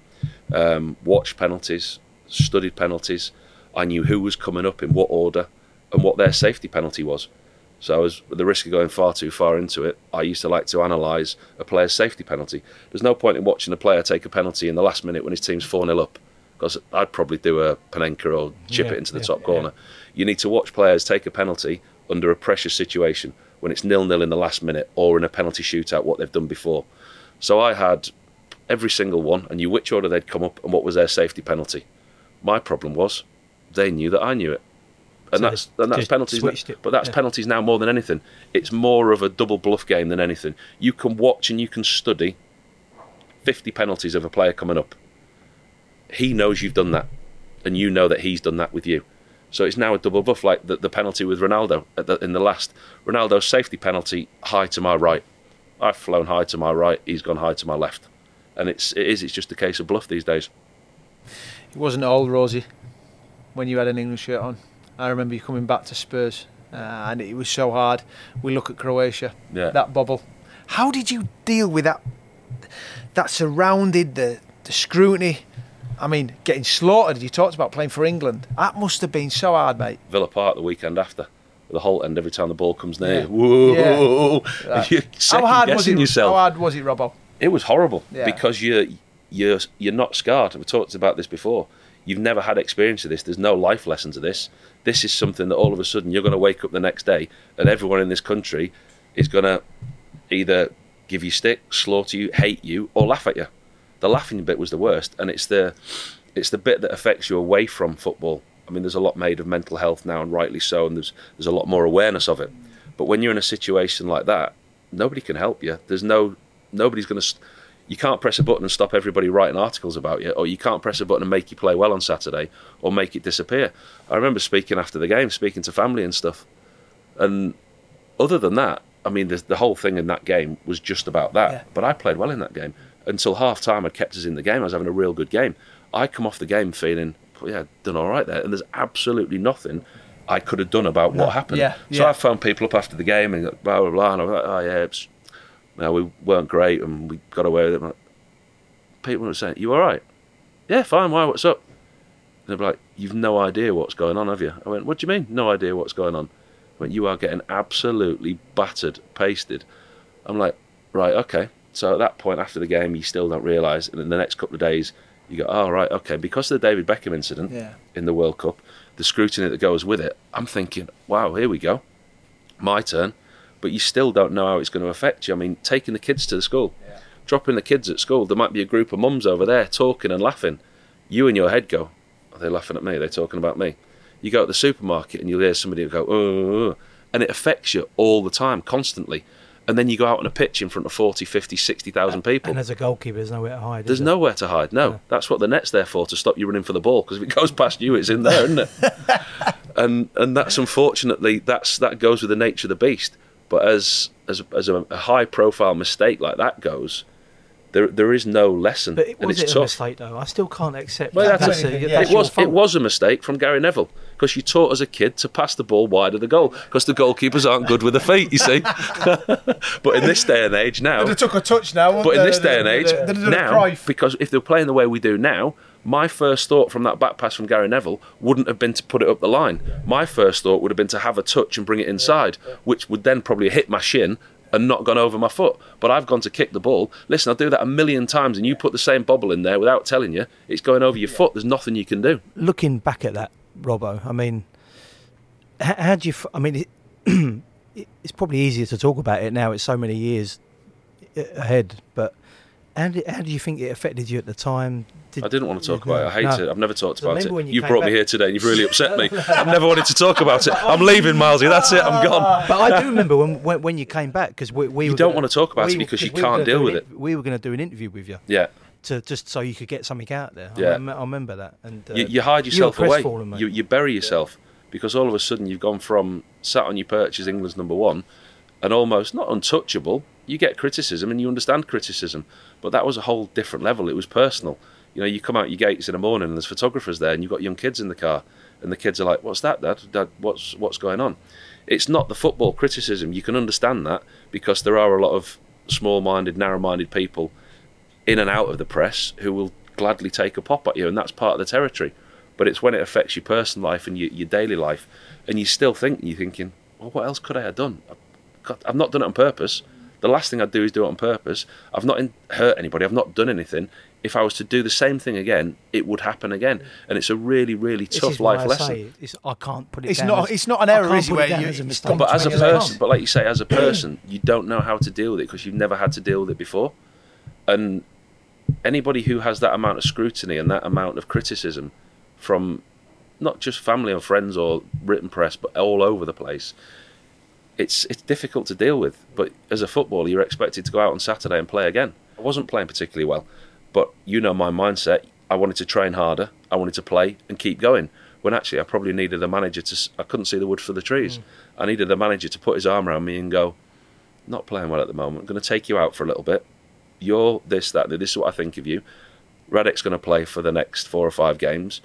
um, watched penalties, studied penalties. I knew who was coming up in what order and what their safety penalty was. So I was at the risk of going far too far into it. I used to like to analyse a player's safety penalty. There's no point in watching a player take a penalty in the last minute when his team's 4 0 up, because I'd probably do a Panenka or chip Yeah, it into the yeah, top yeah. corner. You need to watch players take a penalty under a pressure situation when it's nil nil in the last minute or in a penalty shootout, what they've done before. So I had every single one, and knew which order they'd come up and what was their safety penalty. My problem was they knew that I knew it. And So that's and that's penalties, now- but that's yeah. penalties now more than anything. It's more of a double bluff game than anything. You can watch and you can study fifty penalties of a player coming up. He knows you've done that, and you know that he's done that with you. So it's now a double bluff, like the, the penalty with Ronaldo at the, in the last Ronaldo's safety penalty, high to my right. I've flown high to my right. He's gone high to my left, and it's it is it's just a case of bluff these days. It wasn't all rosy when you had an England shirt on. I remember you coming back to Spurs, uh, and it was so hard. We look at Croatia, Yeah. that bubble. How did you deal with that? that surrounded the the scrutiny. I mean, getting slaughtered. You talked about playing for England. That must have been so hard, mate. Villa Park the weekend after. The Holte end every time the ball comes near. Yeah. Whoa! You're How hard was it? yourself. How hard was it, Robbo? It was horrible Yeah. because you're you're you're not scarred. We talked about this before. You've never had experience of this. There's no life lesson to this. This is something that all of a sudden you're going to wake up the next day and everyone in this country is going to either give you stick, slaughter you, hate you, or laugh at you. The laughing bit was the worst, and it's the it's the bit that affects you away from football. I mean, there's a lot made of mental health now, and rightly so, and there's there's a lot more awareness of it. But when you're in a situation like that, nobody can help you. There's no nobody's going to. You can't press a button and stop everybody writing articles about you, or you can't press a button and make you play well on Saturday, or make it disappear. I remember speaking after the game, speaking to family and stuff, and other than that, I mean, the, the whole thing in that game was just about that. Yeah. But I played well in that game until half time. I kept us in the game. I was having a real good game. I come off the game feeling, yeah, done all right there, and there's absolutely nothing I could have done about what happened. yeah, So yeah. I phoned people up after the game and blah blah blah, and I was like, oh yeah, it's, no, we weren't great and we got away with it. Like, People were saying, "You all right? Yeah, fine. Why? What's up?" And they'd be like, "You've no idea what's going on, have you?" I went, "What do you mean? No idea what's going on?" I went, "You are getting absolutely battered, pasted." I'm like, "Right, okay." So at that point, after the game, you still don't realise, and in the next couple of days, you go, "Oh, right, okay." Because of the David Beckham incident Yeah. in the World Cup, the scrutiny that goes with it, I'm thinking, "Wow, here we go, my turn." But you still don't know how it's going to affect you. I mean, taking the kids to the school, dropping the kids at school, there might be a group of mums over there talking and laughing. You in your head go, Are they laughing at me? Are they talking about me? You go to the supermarket and you'll hear somebody go, oh, and it affects you all the time, constantly. And then you go out on a pitch in front of 40, 50, 60,000 people. And as a goalkeeper, there's nowhere to hide. There's there? nowhere to hide. No, that's what the net's there for to stop you running for the ball. Because if it goes past you, it's in there, isn't it? and and that's unfortunately that's that goes with the nature of the beast. But as as as a, a high profile mistake like that goes, there there is no lesson, But it, and was it's it a mistake though? I still can't accept. Well, that. that's that's a, Yeah. that's It was fault. it was a mistake from Gary Neville because you taught as a kid to pass the ball wide of the goal because the goalkeepers aren't good with the feet, you see. but in this day and age now, They'd took a touch now. but in this day and age, they'd have done a now, because if they're playing the way we do now, my first thought from that back pass from Gary Neville wouldn't have been to put it up the line. My first thought would have been to have a touch and bring it inside, which would then probably hit my shin and not gone over my foot. But I've gone to kick the ball. Listen, I'll do that a million times, and you put the same bobble in there without telling you, it's going over your foot. There's nothing you can do. looking back at that, Robbo, I mean, how, how do you? I mean, it- it's probably easier to talk about it now. It's so many years ahead, but how do, how do you think it affected you at the time? Did, I didn't want to talk about it. I hate No. it. I've never talked So about it. you You brought me here today and you've really upset me. I've never wanted to talk about it. I'm leaving, Milesy. That's it. I'm gone. But I do remember when when, when you came back because we, we You were don't gonna- wanna talk about we it because you we can't deal with it. in- We were going to do an interview with you Yeah. to just so you could get something out there. I, Yeah. rem- I remember that. And uh, you, you hide you yourself away. crestfallen. You, you bury yourself because all of a sudden you've gone from sat on your perch as England's number one and almost not untouchable. You get criticism and you understand criticism, but that was a whole different level. It was personal. You know, you come out your gates in the morning and there's photographers there, and you've got young kids in the car, and the kids are like, "What's that, Dad? Dad, what's what's going on?" It's not the football criticism. You can understand that because there are a lot of small-minded, narrow-minded people in and out of the press who will gladly take a pop at you, and that's part of the territory. But it's when it affects your personal life and your, your daily life, and you still think you're thinking, well, what else could I have done? I've, got, I've not done it on purpose. The last thing I'd do is do it on purpose. I've not in, hurt anybody. I've not done anything. If I was to do the same thing again, it would happen again, and it's a really, really This tough is life I lesson. say it's, I can't put it It's down not- as- it's not an error, can't is it, where you- as a mistake. But as a person, but like you say, as a person, you don't know how to deal with it because you've never had to deal with it before. And anybody who has that amount of scrutiny and that amount of criticism from not just family and friends or written press, but all over the place, it's it's difficult to deal with. But as a footballer, you're expected to go out on Saturday and play again. I wasn't playing particularly well, but you know my mindset. I wanted to train harder. I wanted to play and keep going. When actually, I probably needed a manager to. I couldn't see the wood for the trees. Mm. I needed the manager to put his arm around me and go, "Not playing well at the moment. I'm going to take you out for a little bit. You're this, that. This is what I think of you. Radek's going to play for the next four or five games.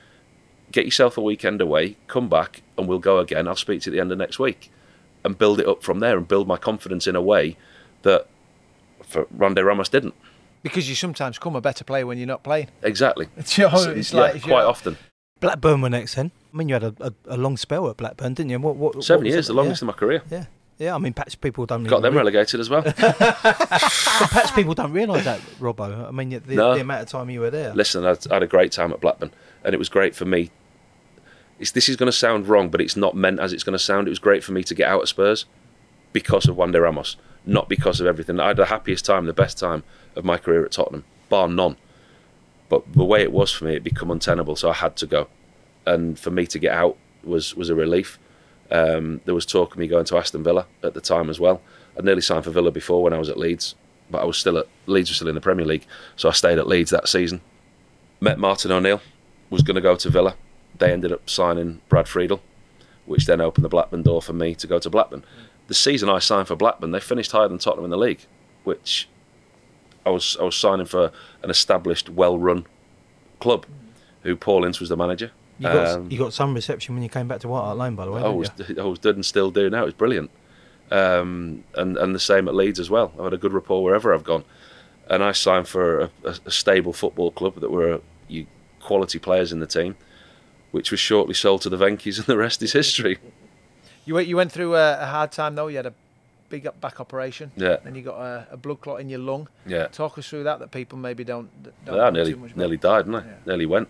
Get yourself a weekend away. Come back, and we'll go again. I'll speak to you at the end of next week, and build it up from there, and build my confidence in a way that for Juande Ramos didn't. Because you sometimes come a better player when you're not playing. Exactly. It's, you know, it's yeah, like if you're quite often. Blackburn were next then. I mean, you had a, a, a long spell at Blackburn, didn't you? What, what, what Seven was years, it? the longest in my career. Yeah. yeah, yeah. I mean, perhaps people don't Got them really- relegated as well. Perhaps people don't realise that, Robbo. I mean, the, No. the amount of time you were there. Listen, I I had a great time at Blackburn, and it was great for me. It's, this is going to sound wrong, but it's not meant as it's going to sound. It was great for me to get out at Spurs because of Juande Ramos, not because of everything. I had the happiest time, the best time of my career at Tottenham, bar none. But the way it was for me, it become untenable, so I had to go. And for me to get out was was a relief. Um, there was talk of me going to Aston Villa at the time as well. I'd nearly signed for Villa before when I was at Leeds, but I was still at Leeds was still in the Premier League, so I stayed at Leeds that season. Met Martin O'Neill, was going to go to Villa. They ended up signing Brad Friedel, which then opened the Blackburn door for me to go to Blackburn. The season I signed for Blackburn, they finished higher than Tottenham in the league, which I was I was signing for an established, well-run club, who Paul Ince was the manager. You got, Um, you got some reception when you came back to White Hart Lane, by the way. I was? I was did and still do now. It's brilliant, um, and and the same at Leeds as well. I've had a good rapport wherever I've gone, and I signed for a, a, a stable football club that were you, quality players in the team, which was shortly sold to the Venkies, and the rest is history. You went, you went through a, a hard time though. You had a big back operation. Yeah. Then you got a, a blood clot in your lung. Yeah. Talk us through that. That people maybe don't. don't I know nearly too much nearly died, didn't I? Yeah. Nearly went.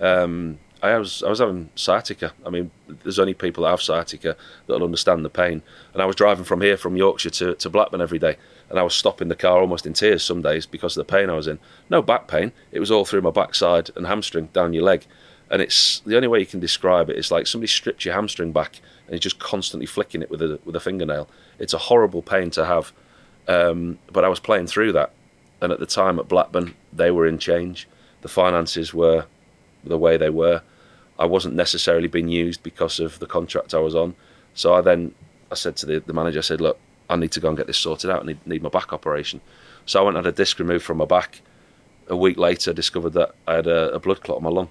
Um, I was I was having sciatica. I mean, there's only people that have sciatica that'll understand the pain. And I was driving from here, from Yorkshire to, to Blackburn every day, and I was stopping the car almost in tears some days because of the pain I was in. No back pain. It was all through my backside and hamstring down your leg. And it's the only way you can describe it. It's like somebody stripped your hamstring back and you're just constantly flicking it with a with a fingernail. It's a horrible pain to have. Um, but I was playing through that, and at the time at Blackburn, they were in change. The finances were the way they were. I wasn't necessarily being used because of the contract I was on. So I then I said to the, the manager, I said, look, I need to go and get this sorted out. I need, need my back operation. So I went and had a disc removed from my back. A week later, I discovered that I had a, a blood clot on my lung.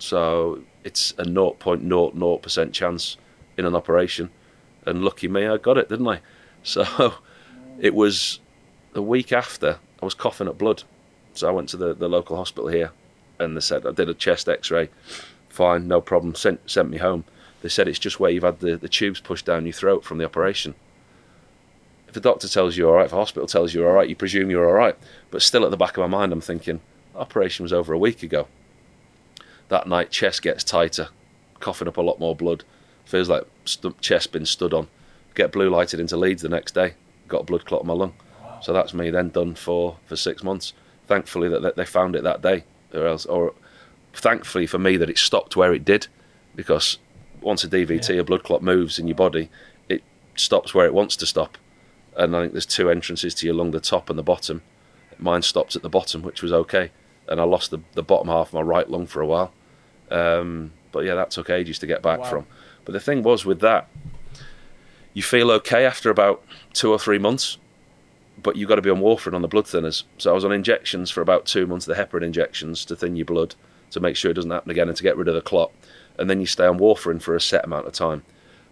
So it's a 0.00% chance in an operation. And lucky me, I got it, didn't I? So it was the week after, I was coughing up blood. So I went to the, the local hospital here and they said, I did a chest x ray. Fine, no problem. Sent, sent me home. They said it's just where you've had the, the tubes pushed down your throat from the operation. If the doctor tells you all right, if the hospital tells you all right, you presume you're all right. But still at the back of my mind, I'm thinking, operation was over a week ago. That night, chest gets tighter, coughing up a lot more blood. Feels like stu- chest been stood on. Get blue lighted into Leeds the next day. Got a blood clot in my lung. So that's me then done for, for six months. Thankfully that that they found it that day, or else, or thankfully for me that it stopped where it did, because once a DVT, a blood clot moves in your body, it stops where it wants to stop. And I think there's two entrances to your lung, the top and the bottom. Mine stopped at the bottom, which was okay, and I lost the, the bottom half of my right lung for a while. Um, but yeah, that took ages to get back from. But the thing was with that, you feel okay after about two or three months, but you've got to be on warfarin on the blood thinners. So I was on injections for about two months, the heparin injections to thin your blood to make sure it doesn't happen again and to get rid of the clot. And then you stay on warfarin for a set amount of time.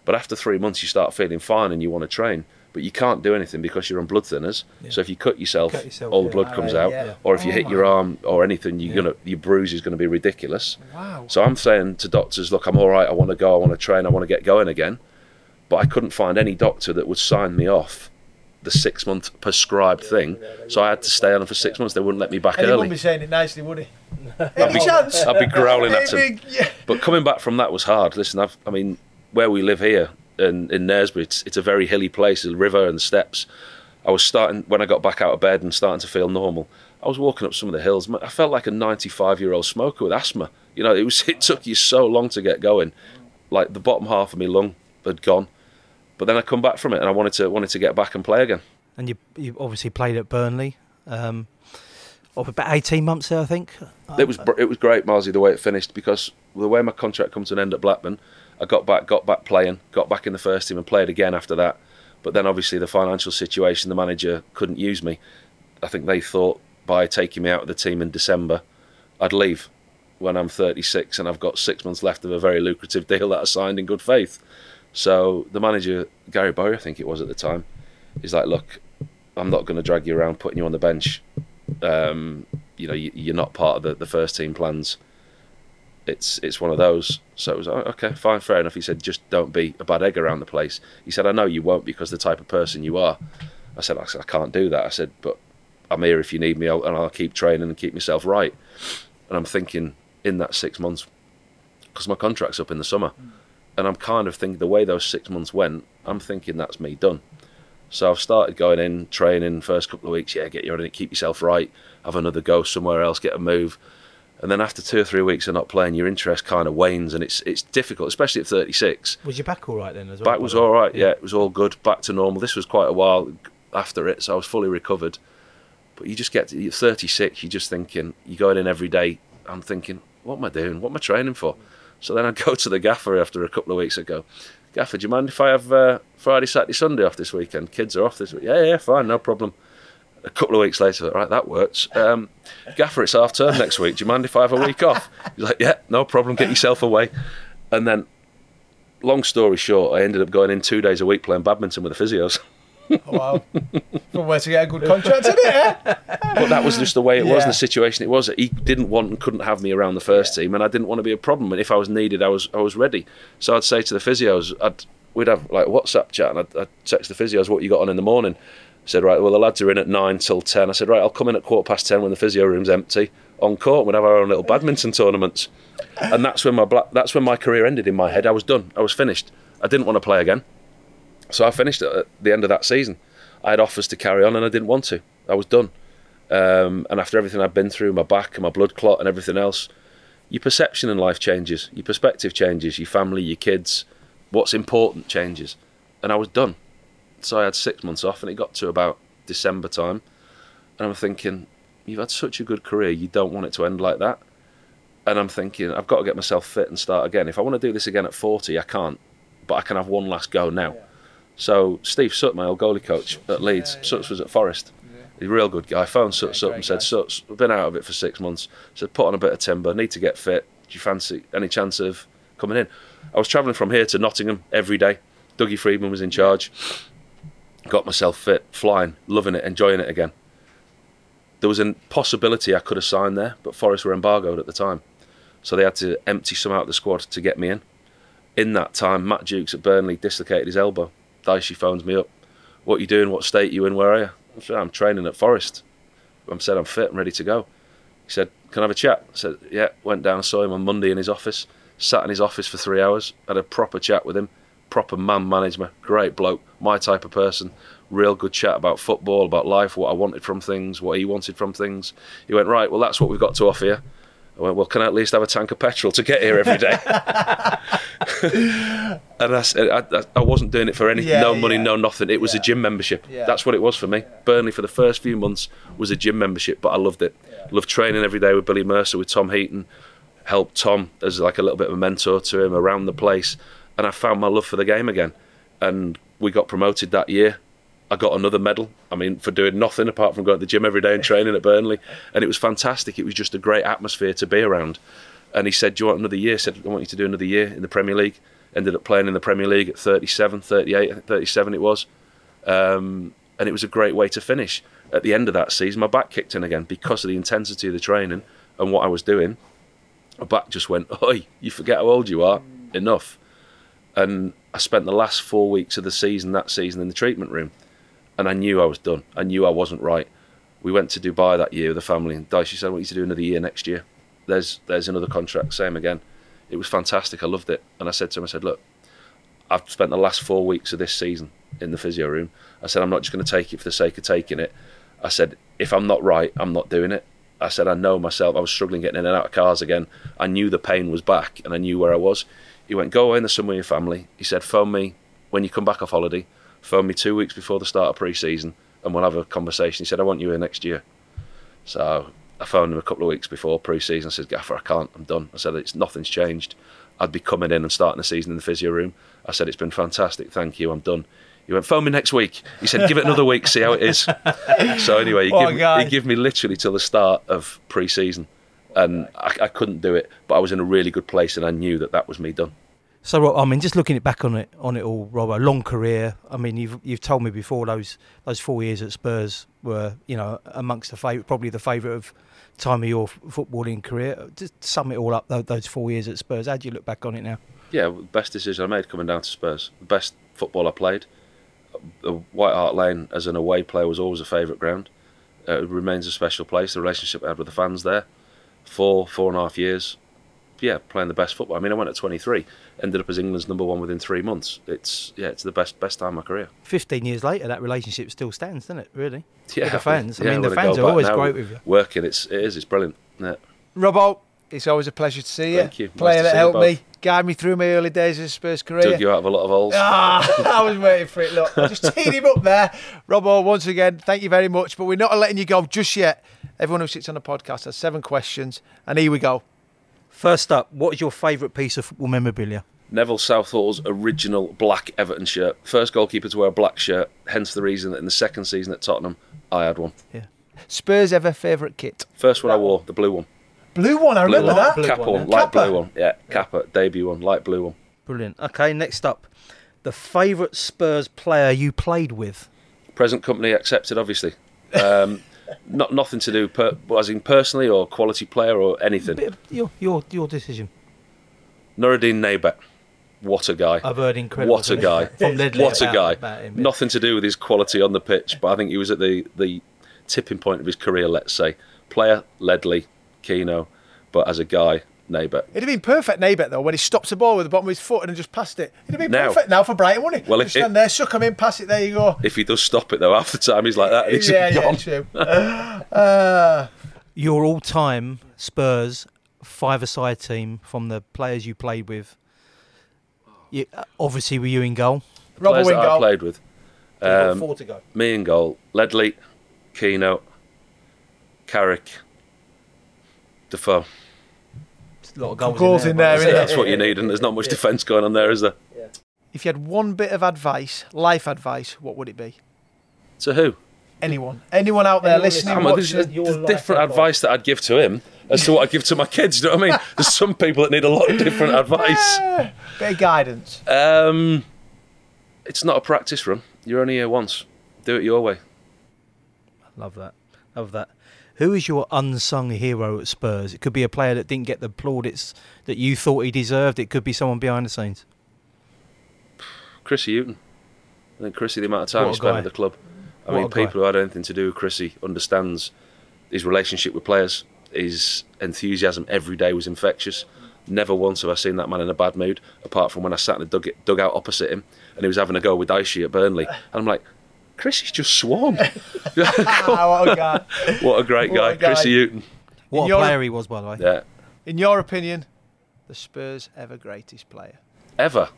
But after three months, you start feeling fine and you want to train, but you can't do anything because you're on blood thinners. So if you cut yourself, Cut yourself, all the blood comes out. yeah. Or if you Oh hit my- your arm or anything, you're gonna your bruise is going to be ridiculous. Wow. So I'm saying to doctors, look, I'm all right. I want to go. I want to train. I want to get going again. But I couldn't find any doctor that would sign me off the six month prescribed thing. So I had to stay on for six months. They wouldn't let me back And he wouldn't be saying it nicely, would he? I'd be, chance. I'd be growling at him. yeah. But coming back from that was hard. Listen, I've, I mean, where we live here in, in Knaresborough, it's, it's a very hilly place, a river and steps. I was starting, when I got back out of bed and starting to feel normal, I was walking up some of the hills. I felt like a 95 year old smoker with asthma. You know, it was it took you so long to get going. Like the bottom half of my lung had gone. But then I come back from it and I wanted to wanted to get back and play again. And you you obviously played at Burnley. Um, about eighteen months there, I think. It was it was great, Marzi, the way it finished because the way my contract come to an end at Blackburn, I got back got back playing, got back in the first team and played again after that. But then obviously the financial situation, the manager couldn't use me. I think they thought by taking me out of the team in December, I'd leave when I'm 36 and I've got six months left of a very lucrative deal that I signed in good faith. So the manager, Gary Bowyer, I think it was at the time, he's like, look, I'm not going to drag you around putting you on the bench Um, you know, you, you're not part of the, the first team plans. It's it's one of those. So it was oh, okay, fine, fair enough. He said, just don't be a bad egg around the place. He said, I know you won't because the type of person you are. I said, I, I can't do that. I said, but I'm here if you need me, and I'll keep training and keep myself right. And I'm thinking in that six months, because my contract's up in the summer, and I'm kind of thinking the way those six months went, I'm thinking that's me done. So I've started going in, training first couple of weeks. Yeah, get your on keep yourself right, have another go somewhere else, get a move. And then after two or three weeks of not playing, your interest kind of wanes, and it's it's difficult, especially at 36. Was your back all right then as well? Back was all right, yeah, it was all good, back to normal. This was quite a while after it, so I was fully recovered. But you just get to 36, you're just thinking, you're going in every day. I'm thinking, what am I doing? What am I training for? So then I'd go to the gaffer after a couple of weeks. I'd go, Gaffer, do you mind if I have uh, Friday, Saturday, Sunday off this weekend? Kids are off this week. Yeah, yeah, fine, no problem. A couple of weeks later, right, that works. Um, Gaffer, it's half term next week. Do you mind if I have a week off? He's like, yeah, no problem. Get yourself away. And then, long story short, I ended up going in two days a week playing badminton with the physios. Wow. From where to get a good contract, isn't it? eh? but that was just the way it was, Yeah. and the situation it was. He didn't want and couldn't have me around the first team, and I didn't want to be a problem. And if I was needed, I was I was ready. So I'd say to the physios, I'd we'd have like a WhatsApp chat, and I'd, I'd text the physios what you got on in the morning. Said right, well the lads are in at nine till ten. I said right, I'll come in at quarter past ten when the physio room's empty on court. We'd have our own little badminton tournaments, and that's when my that's when my career ended in my head. I was done. I was finished. I didn't want to play again. So I finished at the end of that season. I had offers to carry on and I didn't want to. I was done. Um, and after everything I'd been through, my back and my blood clot and everything else, your perception in life changes. Your perspective changes. Your family, your kids, what's important changes. And I was done. So I had six months off and it got to about December time. And I'm thinking, you've had such a good career, you don't want it to end like that. And I'm thinking, I've got to get myself fit and start again. If I want to do this again at 40, I can't. But I can have one last go now. So Steve Sutton, my old goalie coach at Leeds, Sutts was at Forest. He's a real good guy. I Phoned Sutts up and said, Sutts, I've been out of it for six months. Said, put on a bit of timber, need to get fit. Do you fancy any chance of coming in? I was travelling from here to Nottingham every day. Dougie Freedman was in charge. Got myself fit, flying, loving it, enjoying it again. There was a possibility I could have signed there, but Forest were embargoed at the time. So they had to empty some out of the squad to get me in. In that time, Matt Dukes at Burnley dislocated his elbow. Dicey phones me up. What you doing? What state you in? Where are you? I said, I'm training at Forest. I said, I'm fit, I'm ready to go. He said, Can I have a chat? I said, Yeah. Went down, saw him on Monday in his office, sat in his office for three hours, had a proper chat with him, proper man management, great bloke, my type of person, real good chat about football, about life, what I wanted from things, what he wanted from things. He went, Right, well, that's what we've got to offer you. I went, Well, can I at least have a tank of petrol to get here every day? and I, said, I, I, wasn't doing it for any, Yeah, no money, yeah. no nothing. It was a gym membership. Yeah. That's what it was for me. Burnley for the first few months was a gym membership, but I loved it. Loved training every day with Billy Mercer, with Tom Heaton. Helped Tom as like a little bit of a mentor to him around the place, and I found my love for the game again. And we got promoted that year. I got another medal. I mean, for doing nothing apart from going to the gym every day and training at Burnley, and it was fantastic. It was just a great atmosphere to be around. And he said, "Do you want another year?" I said, "I want you to do another year in the Premier League." Ended up playing in the Premier League at 37, 38, 37 it was um, and it was a great way to finish. At the end of that season, my back kicked in again because of the intensity of the training and what I was doing. My back just went, "Oi, you forget how old you are. Enough." And I spent the last four weeks of the season that season in the treatment room, and I knew I was done. I knew I wasn't right. We went to Dubai that year with the family, and Dicey said, "I want you to do another year next year." There's there's another contract, same again. It was fantastic. I loved it, and I said to him, "I said, look, I've spent the last four weeks of this season in the physio room. I said, I'm not just going to take it for the sake of taking it. I said, if I'm not right, I'm not doing it. I said, I know myself. I was struggling getting in and out of cars again. I knew the pain was back and I knew where I was. He went, go away in the summer with your family. He said, phone me when you come back off holiday. Phone me two weeks before the start of pre-season and we'll have a conversation. He said, I want you here next year. So I phoned him a couple of weeks before pre-season. I said, Gaffer, I can't. I'm done. I said, it's nothing's changed. I'd be coming in and starting the season in the physio room. I said, it's been fantastic. Thank you. I'm done. He went, phone me next week. He said, give it another week, see how it is. So anyway, he a gave, guy. he gave me literally till the start of pre-season. And I, I couldn't do it, but I was in a really good place and I knew that that was me done. So I mean, just looking it back on it on it all, Rob, a long career. I mean, you've you've told me before those those four years at Spurs were you know amongst the favourite, probably the favourite of time of your footballing career. Just sum it all up, those four years at Spurs. How do you look back on it now? Yeah, best decision I made coming down to Spurs. Best football I played. White Hart Lane as an away player was always a favourite ground. Uh, it remains a special place. The relationship I had with the fans there, four four and a half years. Yeah, playing the best football. I mean, I went at 23, ended up as England's number one within three months. It's yeah, it's the best best time of my career. Fifteen years later, that relationship still stands, doesn't it? Really? Yeah, With the fans. I yeah, mean, the fans are always now, great with you. Working, it's it is, it's brilliant. Yeah. Robbo, it's always a pleasure to see you. Thank you. Nice Player to that helped me, guide me through my early days as the Spurs career. Dug you out of a lot of holes. Ah, I was waiting for it. Look, I just teed him up there. Robbo, once again, thank you very much. But we're not letting you go just yet. Everyone who sits on the podcast has seven questions. And here we go. First up, what is your favourite piece of football memorabilia? Neville Southall's original black Everton shirt. First goalkeeper to wear a black shirt, hence the reason that in the second season at Tottenham, I had one. Yeah. Spurs ever favourite kit? First one I wore, the blue one. Blue one, I Blue remember one. that. Blue Kappa one, one, yeah. light Kappa. blue one. Yeah, Kappa, debut one, light blue one. Brilliant. Okay, next up, the favourite Spurs player you played with. Present company accepted, obviously. Um, not nothing to do, per, as in personally or quality player or anything. Your your your decision. Noureddine Naybet, what a guy! I've heard incredible. What a guy! From Ledley what a guy! about him, yeah. Nothing to do with his quality on the pitch, but I think he was at the the tipping point of his career. Let's say player Ledley, Keano, but as a guy, Naybet. It'd have been perfect, Naybet, though, when he stops the ball with the bottom of his foot and just passed it. It'd have been Now- perfect now for Brighton, wouldn't it? Well, just if it- stand there, suck him in, pass it, there you go. If he does stop it though, half the time he's like that. He's yeah, gone. yeah, true. uh, Your all-time Spurs five-a-side team from the players you played with. You, uh, obviously, were you in goal? Robert Players that I played with. Um, four to go. me in goal, Ledley, Keano, Carrick, Defoe. A lot of goals, Goals in there, So innit? that's what you need, and there's not much defence going on there, is there? If you had one bit of advice, life advice, what would it be? To who? Anyone, anyone out there Anyone listening, Come on, there's, watching? there's different advice that I'd give to him as to what I'd give to my kids. You know what I mean? There's some people that need a lot of different advice. Eh, bit of guidance. Um, it's not a practice run. You're only here once. Do it your way. Love that. Love that. Who is your unsung hero at Spurs? It could be a player that didn't get the plaudits that you thought he deserved. It could be someone behind the scenes. Chrissy Hughton. I think Chrissy, the amount of time he spent at the club. I What mean, a guy. people who had anything to do with Chrissy understands his relationship with players. His enthusiasm every day was infectious. Never once have I seen that man in a bad mood, apart from when I sat in the dug- dugout opposite him and he was having a go with Dicey at Burnley. And I'm like, Chrissy's just sworn. Ah, what a guy. what a great What guy, a guy. Chrissy Hughton. What In a your- player he was, by the way. Yeah. In your opinion, the Spurs ever greatest player? Ever.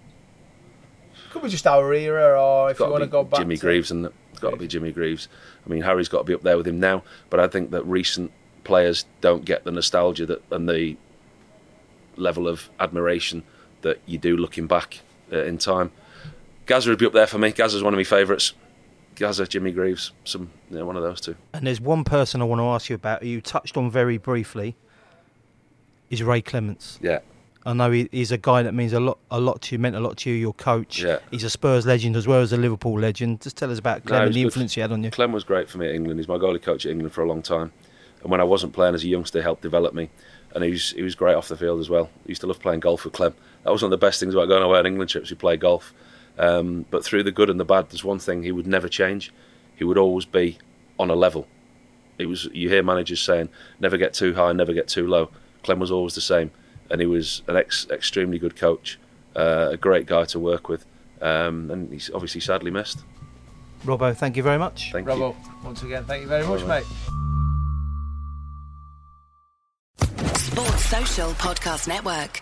Could be just our era, or if you want to to go be back. Jimmy to- Greaves, and it's got to be Jimmy Greaves. I mean, Harry's got to be up there with him now, but I think that recent players don't get the nostalgia that and the level of admiration that you do looking back uh, in time. Gazza would be up there for me. Gazza's one of my favourites. Gazza, Jimmy Greaves, some you know, one of those two. And there's one person I want to ask you about who you touched on very briefly. Is Ray Clemence. Yeah, I know he, he's a guy that means a lot, a lot to you, meant a lot to you, your coach. Yeah. He's a Spurs legend as well as a Liverpool legend. Just tell us about Clem he and the good. influence he had on you. Clem was great for me at England. He's my goalie coach at England for a long time. And when I wasn't playing as a youngster, he helped develop me. And he was, he was great off the field as well. I used to love playing golf with Clem. That was one of the best things about going away on England trips. We played golf. Um, but through the good and the bad, there's one thing he would never change. He would always be on a level. It was you hear managers saying, "Never get too high, never get too low." Clem was always the same, and he was an ex- extremely good coach, uh, a great guy to work with, um, and he's obviously sadly missed. Robbo, thank you very much. Thank you. Bravo. Once again, thank you very much, mate. Sports Social Podcast Network.